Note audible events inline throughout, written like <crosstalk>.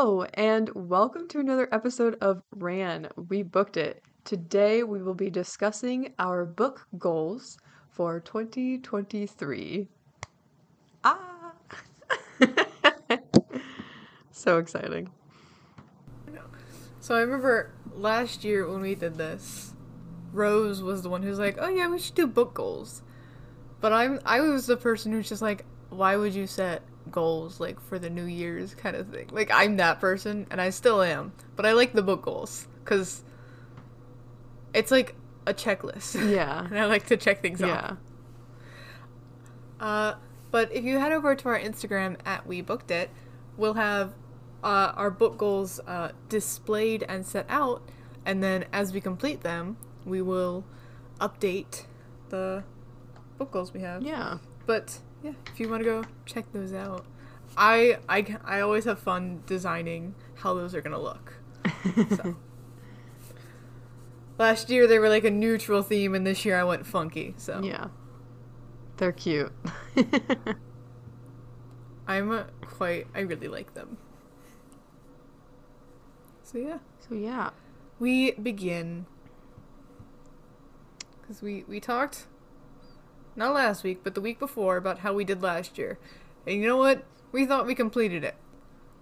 And welcome to another episode of RAN. We booked it. Today we will be discussing our book goals for 2023. Ah! <laughs> so exciting. So I remember last year when we did this, Rose was the one who's like, "Oh yeah, we should do book goals." But I'm I was the person who's just like, "Why would you set goals like for the New Year's kind of thing?" Like I'm that person, and I still am. But I like the book goals because it's like a checklist. <laughs> Yeah. and I like to check things out. Yeah. off. Uh, but if you head over to our Instagram at We Booked It, we'll have uh, our book goals uh, displayed and set out, and then as we complete them, we will update the book goals we have. Yeah. But yeah, if you want to go check those out, I I I always have fun designing how those are gonna look. So. <laughs> Last year they were like a neutral theme, and this year I went funky. So Yeah. They're cute. <laughs> I'm uh, quite. I really like them. So yeah, so yeah. we begin because we we talked not last week, but the week before about how we did last year, and you know what? We thought we completed it,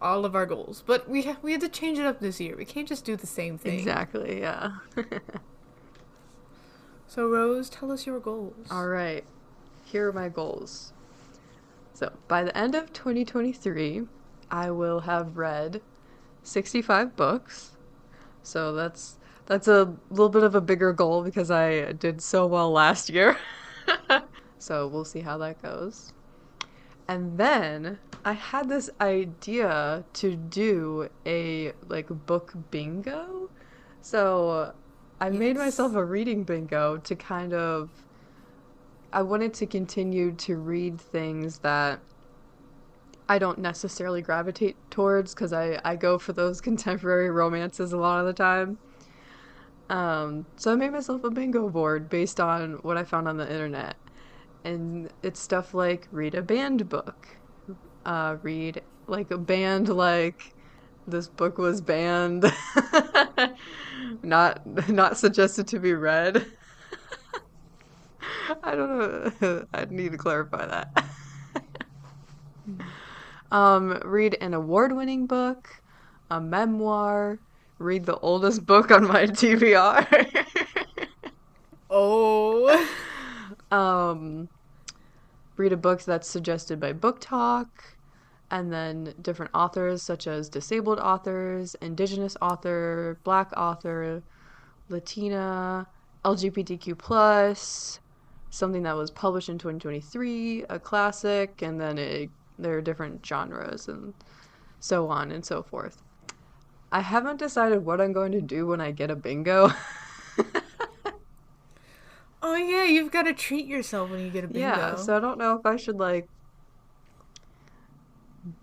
all of our goals, but we ha- we had to change it up this year. We can't just do the same thing. Exactly, yeah. <laughs> So Rose, tell us your goals. All right. Here are my goals. So, by the end of 2023, I will have read 65 books. So, that's that's a little bit of a bigger goal because I did so well last year. <laughs> <laughs> so, we'll see how that goes. And then I had this idea to do a like book bingo. So, I made myself a reading bingo to kind of I wanted to continue to read things that I don't necessarily gravitate towards because I, I go for those <laughs> contemporary romances a lot of the time. Um, so I made myself a bingo board based on what I found on the internet. And it's stuff like read a banned book, uh, read like a band like this book was banned, <laughs> not not suggested to be read. <laughs> I don't know. <laughs> I need to clarify that. um, read an award-winning book, a memoir, read the oldest book on my <laughs> TBR. Oh. um, read a book that's suggested by BookTok, and then different authors such as disabled authors, indigenous author, black author, Latina, LGBTQ plus, something that was published in 2023, a classic, and then it, there are different genres and so on and so forth. I haven't decided what I'm going to do when I get a bingo. <laughs> Oh yeah, you've got to treat yourself when you get a bingo. Yeah, so I don't know if I should like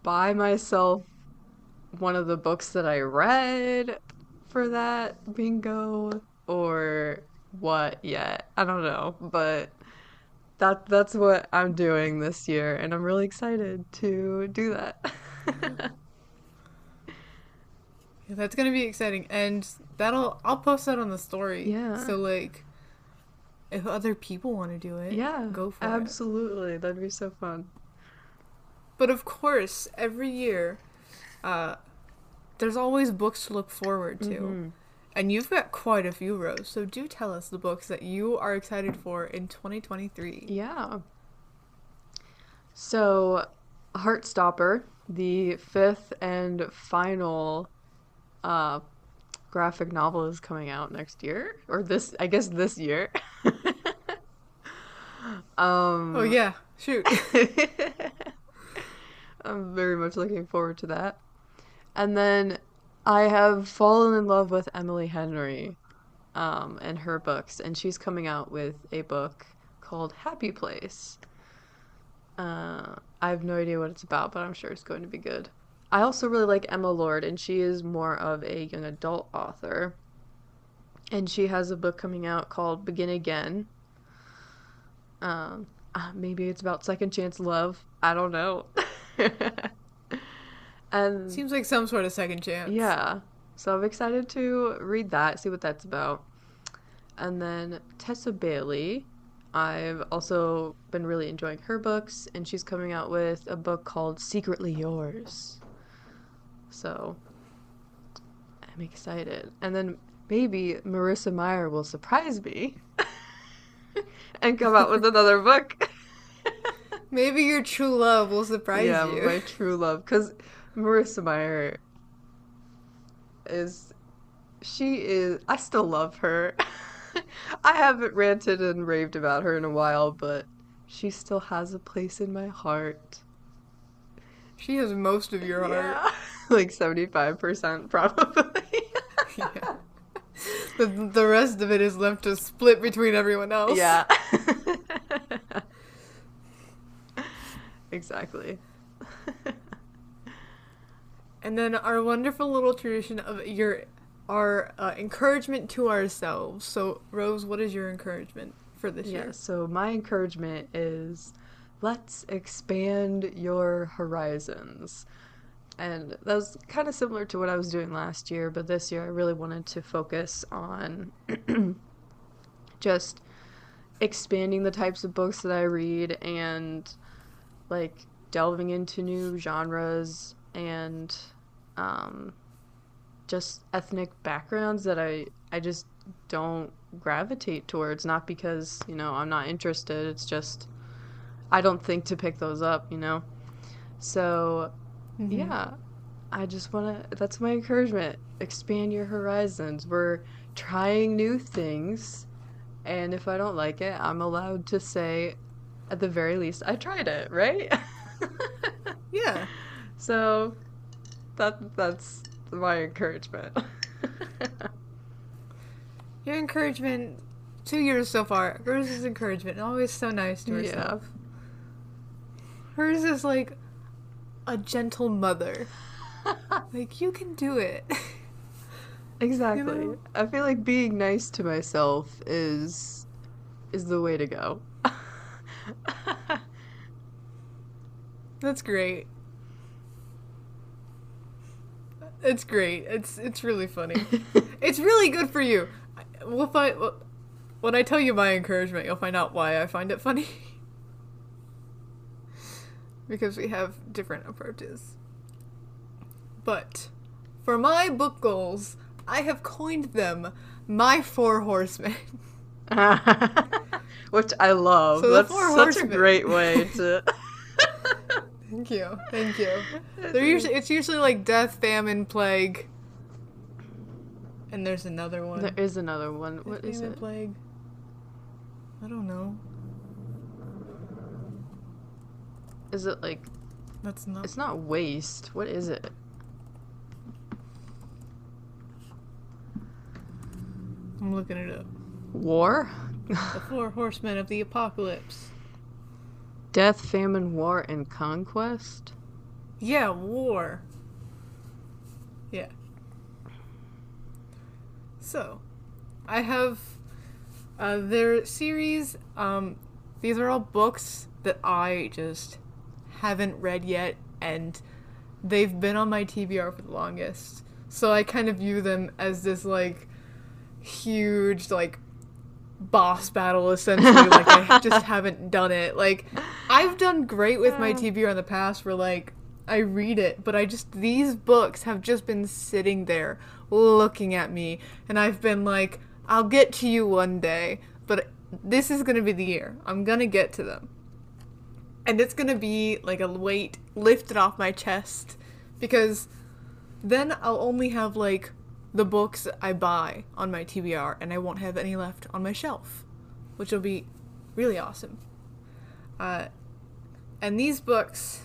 buy myself one of the books that I read for that bingo or what yet. I don't know, but that that's what I'm doing this year and I'm really excited to do that. <laughs> That's gonna be exciting, and that'll I'll post that on the story. Yeah. So like, if other people want to do it, yeah, go for it. absolutely. That'd be so fun. But of course, every year, uh, there's always books to look forward to, Mhm. and you've got quite a few, Rose. So do tell us the books that you are excited for in 2023. Yeah. So, Heartstopper, the fifth and final uh, graphic novel, is coming out next year, or this, I guess, this year. <laughs> um, Oh yeah, shoot. <laughs> I'm very much looking forward to that. And then I have fallen in love with Emily Henry um, and her books, and she's coming out with a book called Happy Place. Uh, I have no idea what it's about, but I'm sure it's going to be good. I also really like Emma Lord, and she is more of a young adult author. And she has a book coming out called Begin Again. Um, uh, maybe it's about second chance love. I don't know. <laughs> And Seems like some sort of second chance. yeah, so I'm excited to read that, see what that's about. And then Tessa Bailey, I've also been really enjoying her books, and she's coming out with a book called Secretly Yours. So I'm excited. And then maybe Marissa Meyer will surprise me <laughs> and come out with another book. <laughs> Maybe your true love will surprise yeah, you. Yeah, my true love. Because Marissa Meyer is. She is. I still love her. <laughs> I haven't ranted and raved about her in a while, but she still has a place in my heart. She has most of your heart. Yeah. like 75% probably. Yeah. The, the rest of it is left to split between everyone else. yeah. <laughs> exactly. And then our wonderful little tradition of your our uh, encouragement to ourselves. So, Rose, what is your encouragement for this Yeah, year? so my encouragement is let's expand your horizons. And that was kind of similar to what I was doing last year, but this year I really wanted to focus on <clears throat> just expanding the types of books that I read and like delving into new genres and um, just ethnic backgrounds that I I just don't gravitate towards. Not because you know I'm not interested. It's just I don't think to pick those up. You know, so Mhm. yeah, I just want to. That's my encouragement. Expand your horizons. We're trying new things, and if I don't like it, I'm allowed to say, at the very least, I tried it. Right. <laughs> Yeah. So that that's my encouragement. <laughs> Your encouragement, two years so far. Rose's encouragement, always so nice to Yeah. Hers is like a gentle mother. <laughs> like, you can do it. <laughs> exactly. know? I feel like being nice to myself is is the way to go. That's great. It's great. It's it's really funny. <laughs> it's really good for you. We'll find when I tell you my encouragement, you'll find out why I find it funny. Because we have different approaches. But for my book goals, I have coined them my four horsemen. <laughs> Which I love. So That's such horsemen. a great way <laughs> to Thank you. Thank you. <laughs> They're usually it's usually like death, famine, plague. And there's another one. There is another one. Death, What is famine, it? plague. I don't know. Is it like That's not. it's not waste. What is it? I'm looking it up. War? The <laughs> four horsemen of the apocalypse. Death, famine, war, and conquest? Yeah, war. Yeah. So, I have uh, their series. Um, these are all books that I just haven't read yet, and they've been on my TBR for the longest. So I kind of view them as this like huge like boss battle essentially like I <laughs> just haven't done it. Like I've done great with my TBR in the past where like I read it, but I just these books have just been sitting there looking at me and I've been like I'll get to you one day, but this is going to be the year. I'm going to get to them. And it's to be like a weight lifted off my chest because then I'll only have like the books I buy on my TBR and I won't have any left on my shelf, which will be really awesome. Uh, and these books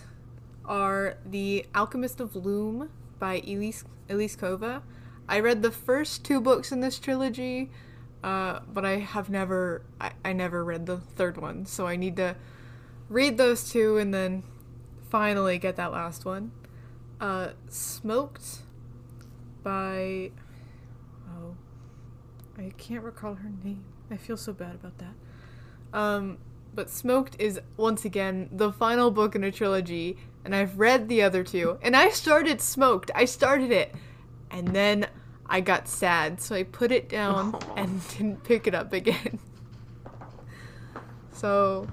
are The Alchemist of Loom by Elise, Elise Kova. I read the first two books in this trilogy, uh, but I have never, I, I never read the third one, so I need to read those two and then finally get that last one. Uh, Smoked by, oh, I can't recall her name. I feel so bad about that. Um, but Smoked is once again the final book in a trilogy, and I've read the other two. And I started Smoked. I started it. And then I got sad, so I put it down <laughs> and didn't pick it up again. <laughs> so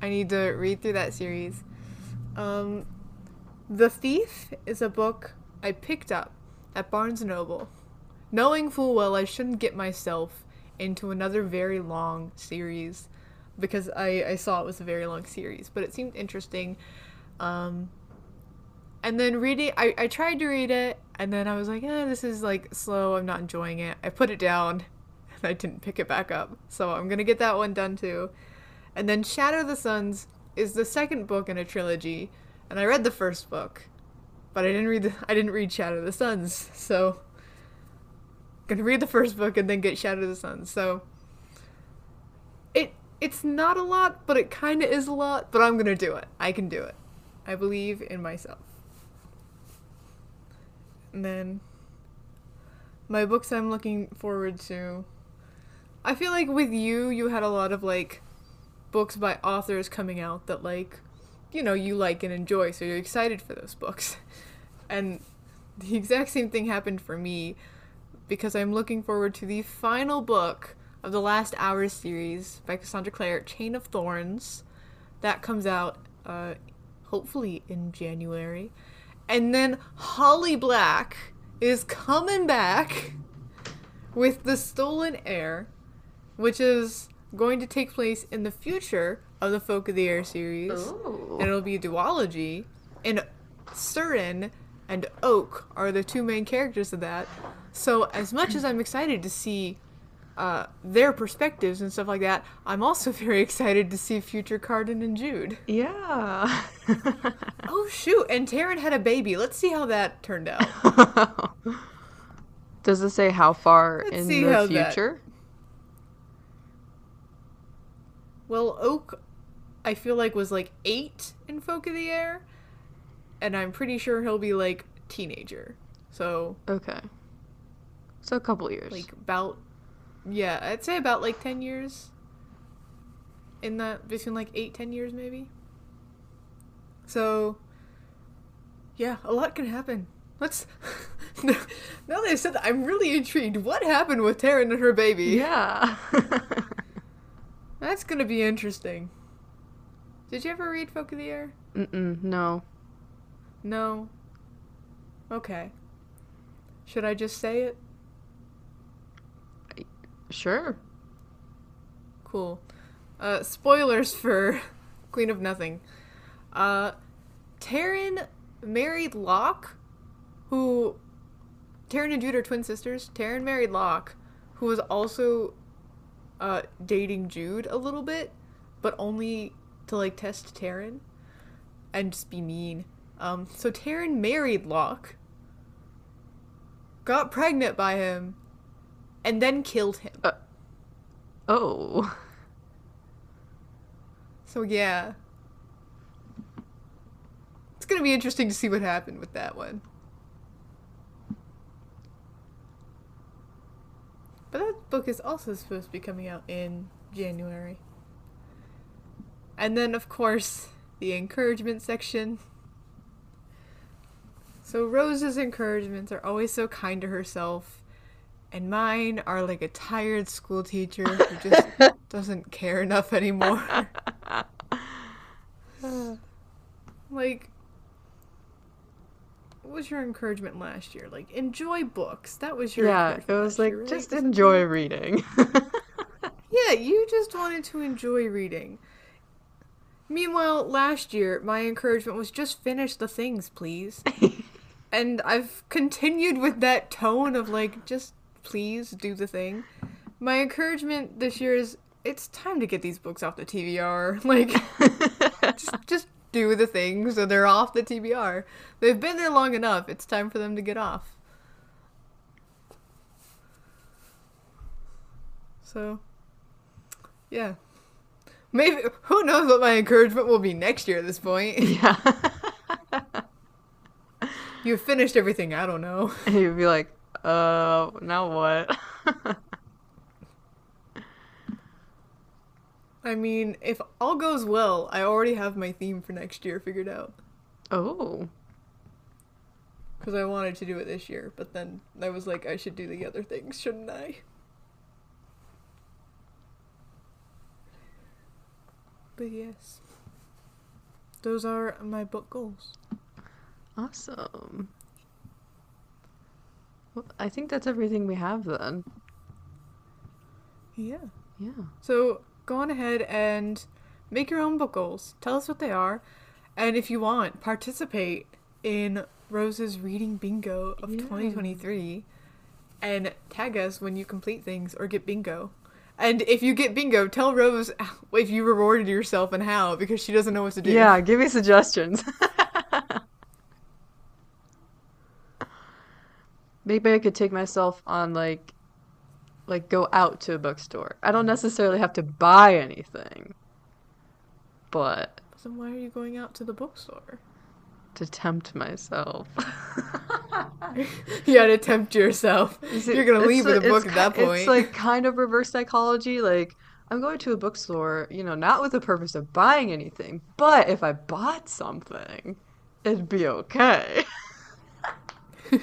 I need to read through that series. Um, the Thief is a book I picked up at Barnes Noble, knowing full well I shouldn't get myself into another very long series because I, I saw it was a very long series, but it seemed interesting. Um, and then reading, I, I tried to read it, and then I was like, eh, this is like slow, I'm not enjoying it. I put it down, <laughs> and I didn't pick it back up. So I'm gonna get that one done too. And then Shadow of the Suns is the second book in a trilogy, and I read the first book, but I didn't read the, I didn't read Shadow of the Suns, so gonna read the first book and then get Shadow of the Suns. So it it's not a lot, but it kind of is a lot. But I'm gonna do it. I can do it. I believe in myself. And then my books I'm looking forward to. I feel like with you, you had a lot of like books by authors coming out that like you know you like and enjoy, so you're excited for those books. <laughs> And the exact same thing happened for me because I'm looking forward to the final book of the Last Hours series by Cassandra Clare, Chain of Thorns. That comes out uh, hopefully in January. And then Holly Black is coming back <laughs> with The Stolen Heir, which is going to take place in the future of the Folk of the Air series. Ooh. And it'll be a duology. And Suren and Oak are the two main characters of that. So as much as I'm excited to see uh, their perspectives and stuff like that, I'm also <laughs> very excited to see future Cardan and Jude. Yeah. <laughs> Oh shoot! And Taryn had a baby. Let's see how that turned out. <laughs> Does it say how far Let's in the how that- future? Well, Oak, I feel like was like eight in Folk of the Air, and I'm pretty sure he'll be like teenager. So Okay. So a couple years. like about yeah, I'd say about like ten years. In that between like eight, ten years maybe. So yeah, a lot can happen. Let's <laughs> now that I said that, I'm really intrigued. What happened with Taryn and her baby? yeah. <laughs> That's gonna be interesting. Did you ever read Folk of the Air? Mm-mm, no. No. Okay. Should I just say it? Sure. Cool. Uh, spoilers for <laughs> Queen of Nothing. Uh, Taryn married Locke, who. Taryn and Jude are twin sisters. Taryn married Locke, who was also uh, dating Jude a little bit, but only to like test Taryn and just be mean. Um, so Taryn married Locke, got pregnant by him, and then killed him. Oh. So yeah. It's gonna be interesting to see what happened with that one. But that book is also supposed to be coming out in January. And then of course the encouragement section. So Rose's encouragements are always so kind to herself. And mine are like a tired school teacher who just <laughs> doesn't care enough anymore. <laughs> like what was your encouragement last year? Like enjoy books. That was your yeah, it was like year, right? just enjoy reading. <laughs> yeah you just wanted to enjoy reading. Meanwhile last year my encouragement was just finish the things please. <laughs> And i've continued with that tone of like just please do the thing. My encouragement this year is it's time to get these books off the tbr <laughs> like just, just do the thing so they're off the TBR. They've been there long enough. It's time for them to get off. So, yeah. Maybe, who knows what my encouragement will be next year at this point. <laughs> yeah. <laughs> You've finished everything, I don't know. and <laughs> you'd be like, uh, now what? I mean, if all goes well, I already have my theme for next year figured out. Oh. because I wanted to do it this year, but then I was like, I should do the other things, shouldn't I? But yes, those are my book goals. Awesome. Well, I think that's everything we have then. Yeah. Yeah. So go on ahead and make your own book goals. Tell us what they are, and if you want, participate in Rose's reading bingo of Yeah. 2023, and tag us when you complete things or get bingo. And if you get bingo, tell Rose <laughs> if you rewarded yourself and how, because she doesn't know what to do. Yeah, give me suggestions. <laughs> Maybe I could take myself on like like go out to a bookstore. I don't necessarily have to buy anything. But So why are you going out to the bookstore? to tempt myself. <laughs> you gotta tempt yourself. You're gonna leave with a book at that point. It's like kind of reverse psychology. Like I'm going to a bookstore, you know, not with the purpose of buying anything, but if I bought something, it'd be okay. <laughs> <laughs>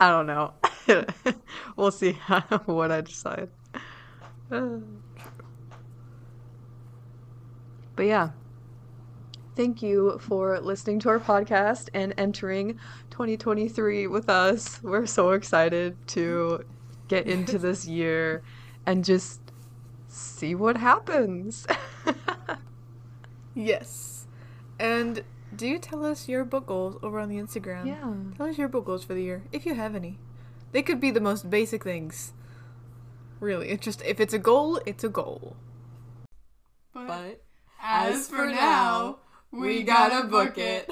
I don't know. <laughs> we'll see how, <laughs> what I decide. but yeah. Thank you for listening to our podcast and entering 2023 with us. We're so excited to get into <laughs> this year and just see what happens. Yes. And do you tell us your book goals over on the Instagram? yeah. Tell us your book goals for the year, if you have any. They could be the most basic things. Really, it's just if it's a goal, it's a goal. But as for now, we gotta book it.